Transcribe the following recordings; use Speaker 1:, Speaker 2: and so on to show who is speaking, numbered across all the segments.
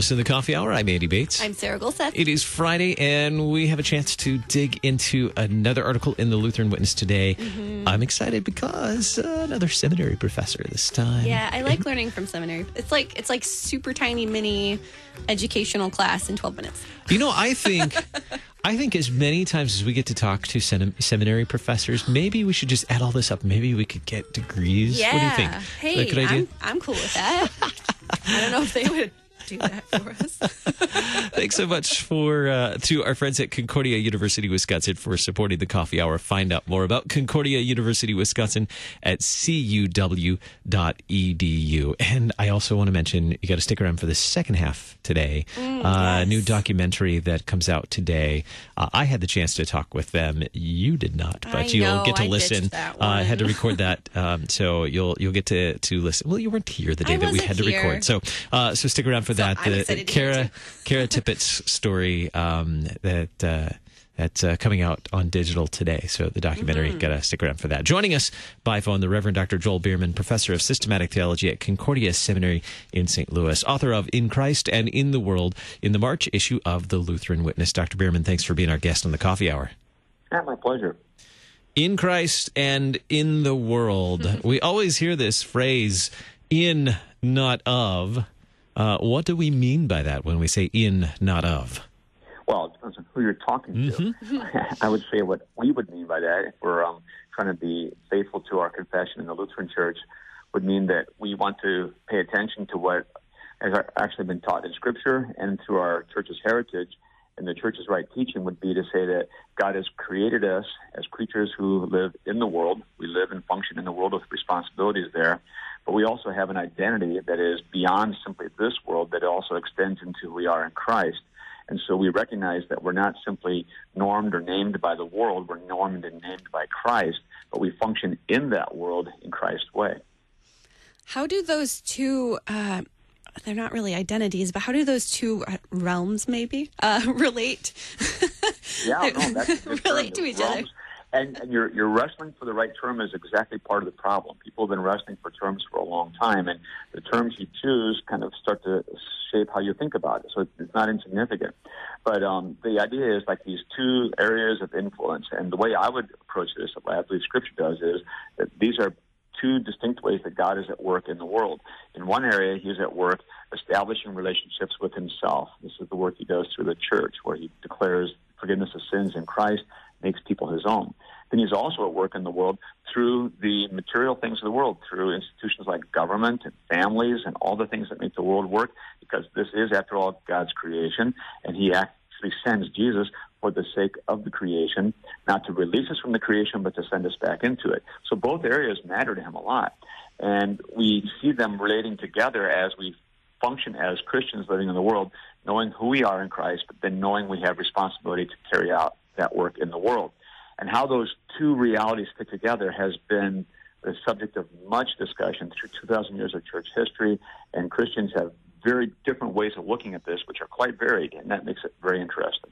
Speaker 1: listening to the Coffee Hour. I'm Andy Bates.
Speaker 2: I'm Sarah Gulseth.
Speaker 1: It is Friday, and we have a chance to dig into another article in the Lutheran Witness today.
Speaker 2: Mm-hmm.
Speaker 1: I'm excited because uh, another seminary professor this time.
Speaker 2: yeah, I like learning from seminary. It's like it's like super tiny mini educational class in 12 minutes.
Speaker 1: You know, I think. I think as many times as we get to talk to sem- seminary professors, maybe we should just add all this up. Maybe we could get degrees.
Speaker 2: Yeah.
Speaker 1: What do you think?
Speaker 2: Hey,
Speaker 1: Is that a good idea?
Speaker 2: I'm, I'm cool with that. I don't know if they would do that for us.
Speaker 1: Thanks so much for uh, to our friends at Concordia University Wisconsin for supporting the coffee hour. Find out more about Concordia University Wisconsin at cuw.edu. And I also want to mention you got to stick around for the second half today. uh,
Speaker 2: yes.
Speaker 1: New documentary that comes out today. Uh, I had the chance to talk with them. You did not, but
Speaker 2: I
Speaker 1: you'll
Speaker 2: know,
Speaker 1: get to
Speaker 2: I
Speaker 1: listen. Uh, I had to record that, um, so you'll you'll get to to listen. Well, you weren't here the day
Speaker 2: I
Speaker 1: that we had to
Speaker 2: here.
Speaker 1: record, so uh, so stick around for that.
Speaker 2: I'm
Speaker 1: The-
Speaker 2: excited to hear
Speaker 1: Kara
Speaker 2: too.
Speaker 1: Kara Tippetts story um, that uh, that's uh, coming out on digital today. So the documentary,
Speaker 2: Mm-hmm.
Speaker 1: got to stick around for that. Joining us by phone, the Reverend Dr. Joel Biermann, professor of systematic theology at Concordia Seminary in St. Louis, author of In Christ and in the World in the March issue of the Lutheran Witness. Dr. Biermann, thanks for being our guest on the Coffee Hour.
Speaker 3: Yeah, my pleasure.
Speaker 1: In Christ and in the world. we always hear this phrase, in, not of. Uh, what do we mean by that when we say in, not of?
Speaker 3: Well, it depends on who you're talking to. I would say what we would mean by that, if we're um, trying to be faithful to our confession in the Lutheran Church, would mean that we want to pay attention to what has actually been taught in Scripture and through our church's heritage. And the church's right teaching would be to say that God has created us as creatures who live in the world. We live and function in the world with responsibilities there. But we also have an identity that is beyond simply this world, that also extends into who we are in Christ. And so we recognize that we're not simply normed or named by the world, we're normed and named by Christ, but we function in that world in Christ's way.
Speaker 2: How do those two, uh, they're not really identities, but how do those two uh, realms maybe uh, relate?
Speaker 3: Yeah, no, that's a term,
Speaker 2: relate to
Speaker 3: the
Speaker 2: each other.
Speaker 3: And, and you're, you're wrestling for the right term is exactly part of the problem. People have been wrestling for terms for a long time, and the terms you choose kind of start to shape how you think about it. So it's not insignificant. But um, the idea is like these two areas of influence, and the way I would approach this, I believe Scripture does, is that these are two distinct ways that God is at work in the world. In one area, He's at work establishing relationships with Himself. This is the work He does through the church, where He declares forgiveness of sins in Christ, makes people His own. Then He's also at work in the world through the material things of the world, through institutions like government and families and all the things that make the world work, because this is, after all, God's creation, and He actually sends Jesus for the sake of the creation, not to release us from the creation, but to send us back into it. So both areas matter to him a lot. And we see them relating together as we function as Christians living in the world, knowing who we are in Christ, but then knowing we have responsibility to carry out that work in the world. And how those two realities fit together has been the subject of much discussion through 2,000 years of church history, and Christians have very different ways of looking at this, which are quite varied, and that makes it very interesting.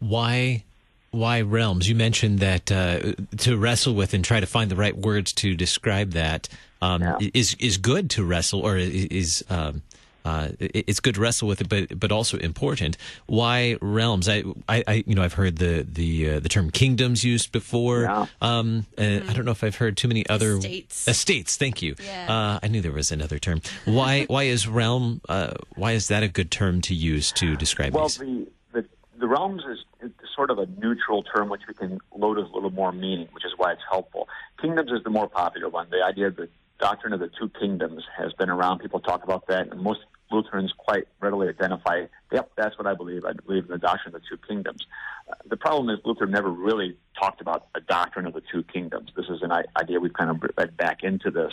Speaker 1: Why why realms? You mentioned that uh, to wrestle with and try to find the right words to describe that um,
Speaker 3: Yeah.
Speaker 1: is is good to wrestle or is um, uh, it- it's good to wrestle with it, but but also important. Why realms? I, I, I you know I've heard the the uh, the term kingdoms used before.
Speaker 3: Yeah.
Speaker 1: Um, uh, I don't know if I've heard too many other
Speaker 2: Estates.
Speaker 1: Estates. Thank you.
Speaker 2: Yeah.
Speaker 1: Uh, I knew there was another term. Why why is realm? Uh, why is that a good term to use to describe
Speaker 3: Well,
Speaker 1: these?
Speaker 3: the, the the realms is, is sort of a neutral term which we can load with a little more meaning, which is why it's helpful. Kingdoms is the more popular one. The idea of the doctrine of the two kingdoms has been around. People talk about that, and most Lutherans quite readily identify, yep, that's what I believe. I believe in the doctrine of the two kingdoms. Uh, the problem is Luther never really talked about a doctrine of the two kingdoms. This is an idea we've kind of read back into this.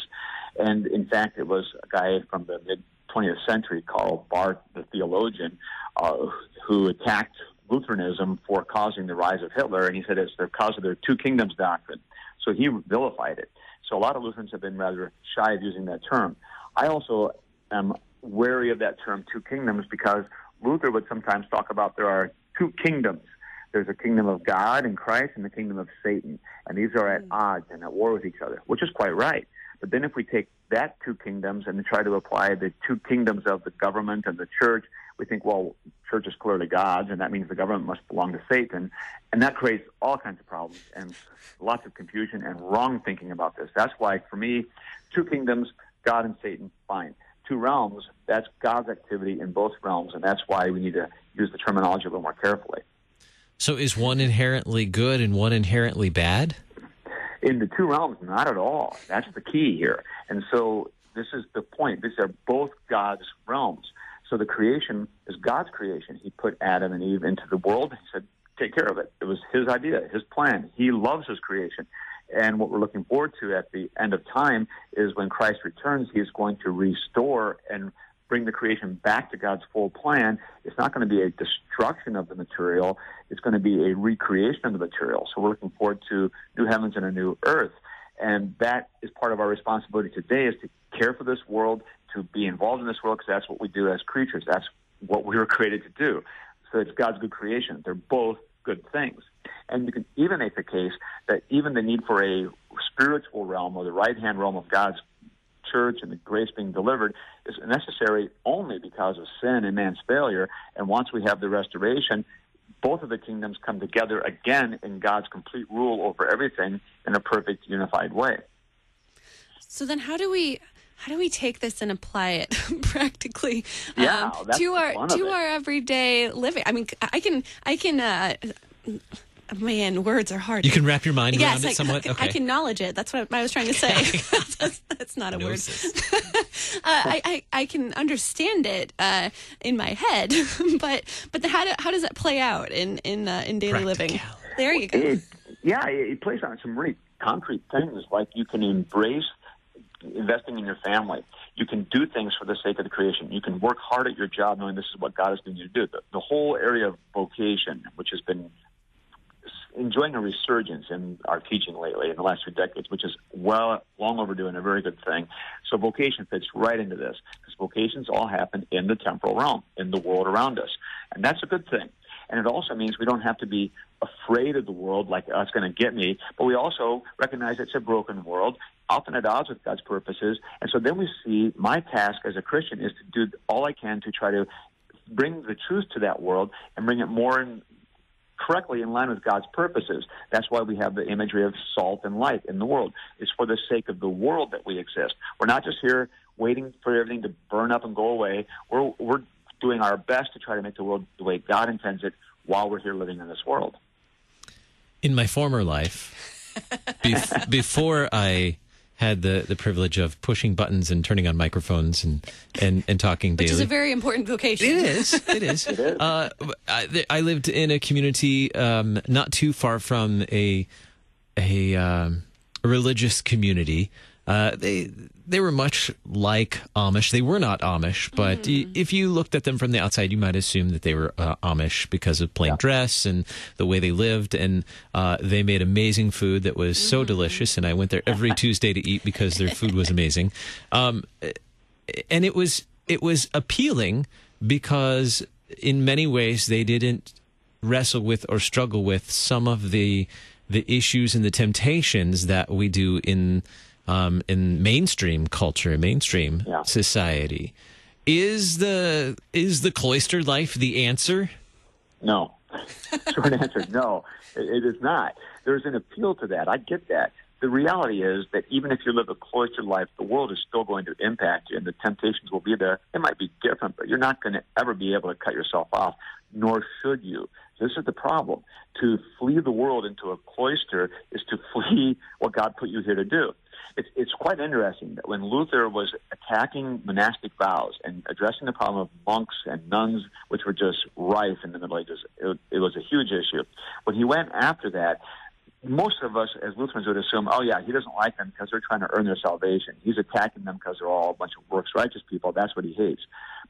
Speaker 3: And in fact, it was a guy from the mid 20th century called Barth, the theologian, uh, who attacked Lutheranism for causing the rise of Hitler, and he said it's the because of their two kingdoms doctrine. So he vilified it. So a lot of Lutherans have been rather shy of using that term. I also am wary of that term, two kingdoms, because Luther would sometimes talk about there are two kingdoms. There's a kingdom of God and Christ and the kingdom of Satan. And these are at mm. odds and at war with each other, which is quite right. But then if we take that two kingdoms and try to apply the two kingdoms of the government and the church, we think, well, church is clearly God's, and that means the government must belong to Satan. And that creates all kinds of problems and lots of confusion and wrong thinking about this. That's why, for me, two kingdoms, God and Satan, fine. Two realms, that's God's activity in both realms, and that's why we need to use the terminology a little more carefully.
Speaker 1: So is one inherently good and one inherently bad?
Speaker 3: In the two realms, not at all. That's the key here. And so this is the point. These are both God's realms. So the creation is God's creation. He put Adam and Eve into the world. He said, take care of it. It was his idea, his plan. He loves his creation. And what we're looking forward to at the end of time is when Christ returns, he is going to restore and bring the creation back to God's full plan. It's not going to be a destruction of the material. It's going to be a recreation of the material. So we're looking forward to new heavens and a new earth. And that is part of our responsibility today is to care for this world, to be involved in this world, because that's what we do as creatures. That's what we were created to do. So it's God's good creation. They're both good things. And you can even make the case that even the need for a spiritual realm or the right hand realm of God's church and the grace being delivered is necessary only because of sin and man's failure. And once we have the restoration, both of the kingdoms come together again in God's complete rule over everything in a perfect unified way.
Speaker 2: So then how do we how do we take this and apply it practically
Speaker 3: yeah,
Speaker 2: um, to our to our everyday living? I mean, I can I can uh, man, words are hard.
Speaker 1: You can wrap your mind
Speaker 2: yes,
Speaker 1: around
Speaker 2: I,
Speaker 1: it somewhat.
Speaker 2: I,
Speaker 1: Okay.
Speaker 2: I can knowledge it. That's what I was trying to say. that's, that's not a word. Uh, I, I I can understand it uh, in my head, but but the, how do, how does that play out in in uh, in daily living? There you go.
Speaker 3: It, yeah, it, it plays on some really concrete things like you can embrace investing in your family. You can do things for the sake of the creation. You can work hard at your job knowing this is what God is doing you to do. The, the whole area of vocation, which has been enjoying a resurgence in our teaching lately in the last few decades, which is well long overdue and a very good thing. So vocation fits right into this because vocations all happen in the temporal realm, in the world around us, and that's a good thing. And it also means we don't have to be afraid of the world like oh, it's going to get me, but we also recognize it's a broken world, often at odds with God's purposes. And so then we see my task as a Christian is to do all I can to try to bring the truth to that world and bring it more in correctly in line with God's purposes. That's why we have the imagery of salt and light in the world. It's for the sake of the world that we exist. We're not just here waiting for everything to burn up and go away. We're we're doing our best to try to make the world the way God intends it while we're here living in this world.
Speaker 1: In my former life, bef- before I had the, the privilege of pushing buttons and turning on microphones and, and, and talking
Speaker 2: Which
Speaker 1: daily.
Speaker 2: is a very important vocation.
Speaker 1: It is. It is.
Speaker 3: It is.
Speaker 1: Uh, I, I lived in a community um, not too far from a a, um, a religious community. Uh, they they were much like Amish. They were not Amish, but y- if you looked at them from the outside, you might assume that they were uh, Amish because of plain dress and the way they lived. And uh, they made amazing food that was so delicious. And I went there every Tuesday to eat because their food was amazing. Um, and it was it was appealing because in many ways they didn't wrestle with or struggle with some of the the issues and the temptations that we do in um, in mainstream culture, mainstream
Speaker 3: Yeah.
Speaker 1: society. Is the is the cloistered life the answer?
Speaker 3: No. Short answer, no. It, it is not. There's an appeal to that. I get that. The reality is that even if you live a cloistered life, the world is still going to impact you, and the temptations will be there. It might be different, but you're not going to ever be able to cut yourself off, nor should you. This is the problem. To flee the world into a cloister is to flee what God put you here to do. It's, it's quite interesting that when Luther was attacking monastic vows and addressing the problem of monks and nuns, which were just rife in the Middle Ages, it, it was a huge issue. When he went after that, most of us as Lutherans would assume, oh yeah, he doesn't like them because they're trying to earn their salvation. He's attacking them because they're all a bunch of works righteous people. That's what he hates.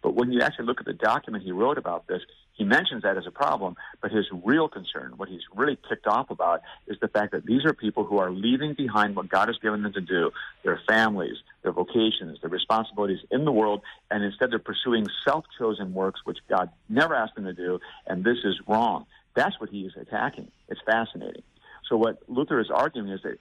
Speaker 3: But when you actually look at the document he wrote about this, he mentions that as a problem. But his real concern, what he's really ticked off about, is the fact that these are people who are leaving behind what God has given them to do, their families, their vocations, their responsibilities in the world, and instead they're pursuing self-chosen works, which God never asked them to do, and this is wrong. That's what he is attacking. It's fascinating. So what Luther is arguing is that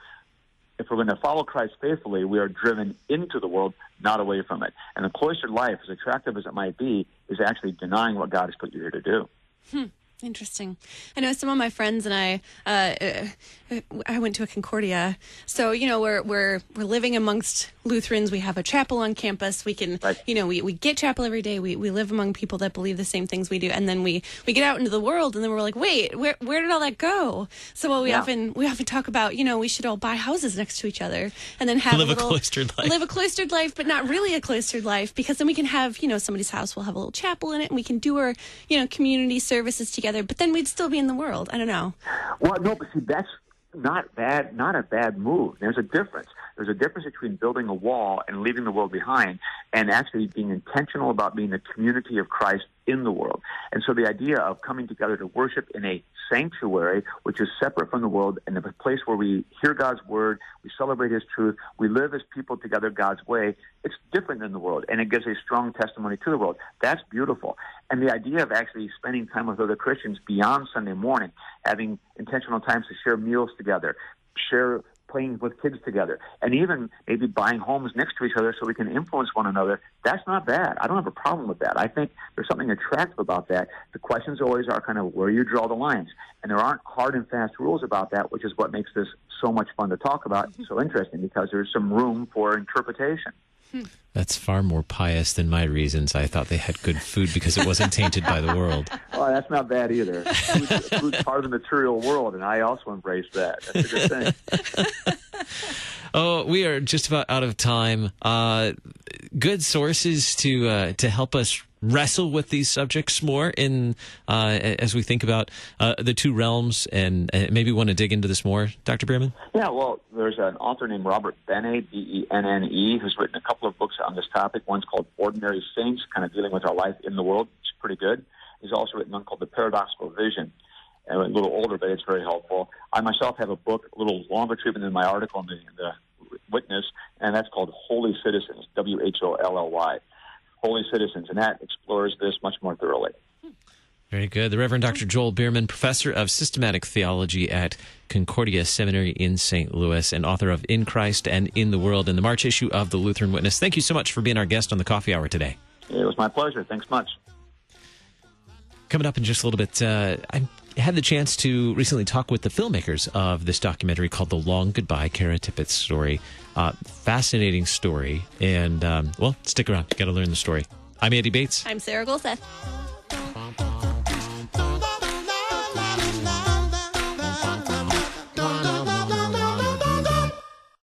Speaker 3: if we're going to follow Christ faithfully, we are driven into the world, not away from it. And the cloistered life, as attractive as it might be, is actually denying what God has put you here to do.
Speaker 2: Hmm. Interesting. I know some of my friends and I. Uh, uh, I went to a Concordia, so you know we're we're we're living amongst Lutherans. We have a chapel on campus. We can, right. you know, we, we get chapel every day. We we live among people that believe the same things we do, and then we we get out into the world, and then we're like, wait, where where did all that go? So well, we yeah. often we often talk about, you know, we should all buy houses next to each other, and then have
Speaker 1: live
Speaker 2: a, little,
Speaker 1: a cloistered life.
Speaker 2: Live a cloistered life, but not really a cloistered life, because then we can have, you know, somebody's house will have a little chapel in it, and we can do our, you know, community services together together, but then we'd still be in the world. I don't know.
Speaker 3: Well, no, but see, that's not bad. Not a bad move. There's a difference. There's a difference between building a wall and leaving the world behind, and actually being intentional about being the community of Christ in the world. And so the idea of coming together to worship in a sanctuary, which is separate from the world and a place where we hear God's word, we celebrate his truth, we live as people together God's way, it's different than the world and it gives a strong testimony to the world. That's beautiful. And the idea of actually spending time with other Christians beyond Sunday morning, having intentional times to share meals together, share playing with kids together, and even maybe buying homes next to each other so we can influence one another. That's not bad. I don't have a problem with that. I think there's something attractive about that. The questions always are kind of where you draw the lines, and there aren't hard and fast rules about that, which is what makes this so much fun to talk about, so interesting because there's some room for interpretation.
Speaker 1: That's far more pious than my reasons. I thought they had good food because it wasn't tainted by the world.
Speaker 3: Well, that's not bad either. Food, food's part of the material world, and I also embrace that. That's a good thing.
Speaker 1: oh, we are just about out of time. Uh, good sources to uh, to help us wrestle with these subjects more in uh, as we think about uh, the two realms and uh, maybe want to dig into this more, Dr. Biermann?
Speaker 3: Yeah, well, there's an author named Robert Benne, B-E-N-N-E, who's written a couple of books on this topic. One's called Ordinary Saints, kind of dealing with our life in the world. It's pretty good. He's also written one called The Paradoxical Vision, and a little older, but it's very helpful. I myself have a book, a little longer treatment than my article in the, in the Witness, and that's called Wholly Citizens, W-H-O-L-L-Y. Wholly Citizens, and that explores this much more thoroughly.
Speaker 1: Very good. The Reverend Dr. Joel Biermann, professor of systematic theology at Concordia Seminary in St. Louis and author of In Christ and in the World in the March issue of the Lutheran Witness. Thank you so much for being our guest on the coffee hour today.
Speaker 3: It was my pleasure. Thanks much.
Speaker 1: Coming up in just a little bit, uh, I had the chance to recently talk with the filmmakers of this documentary called The Long Goodbye Kara Tippetts Story. Uh, fascinating story. And, um, well, stick around. You got to learn the story. I'm Andy Bates.
Speaker 2: I'm Sarah Gulseth.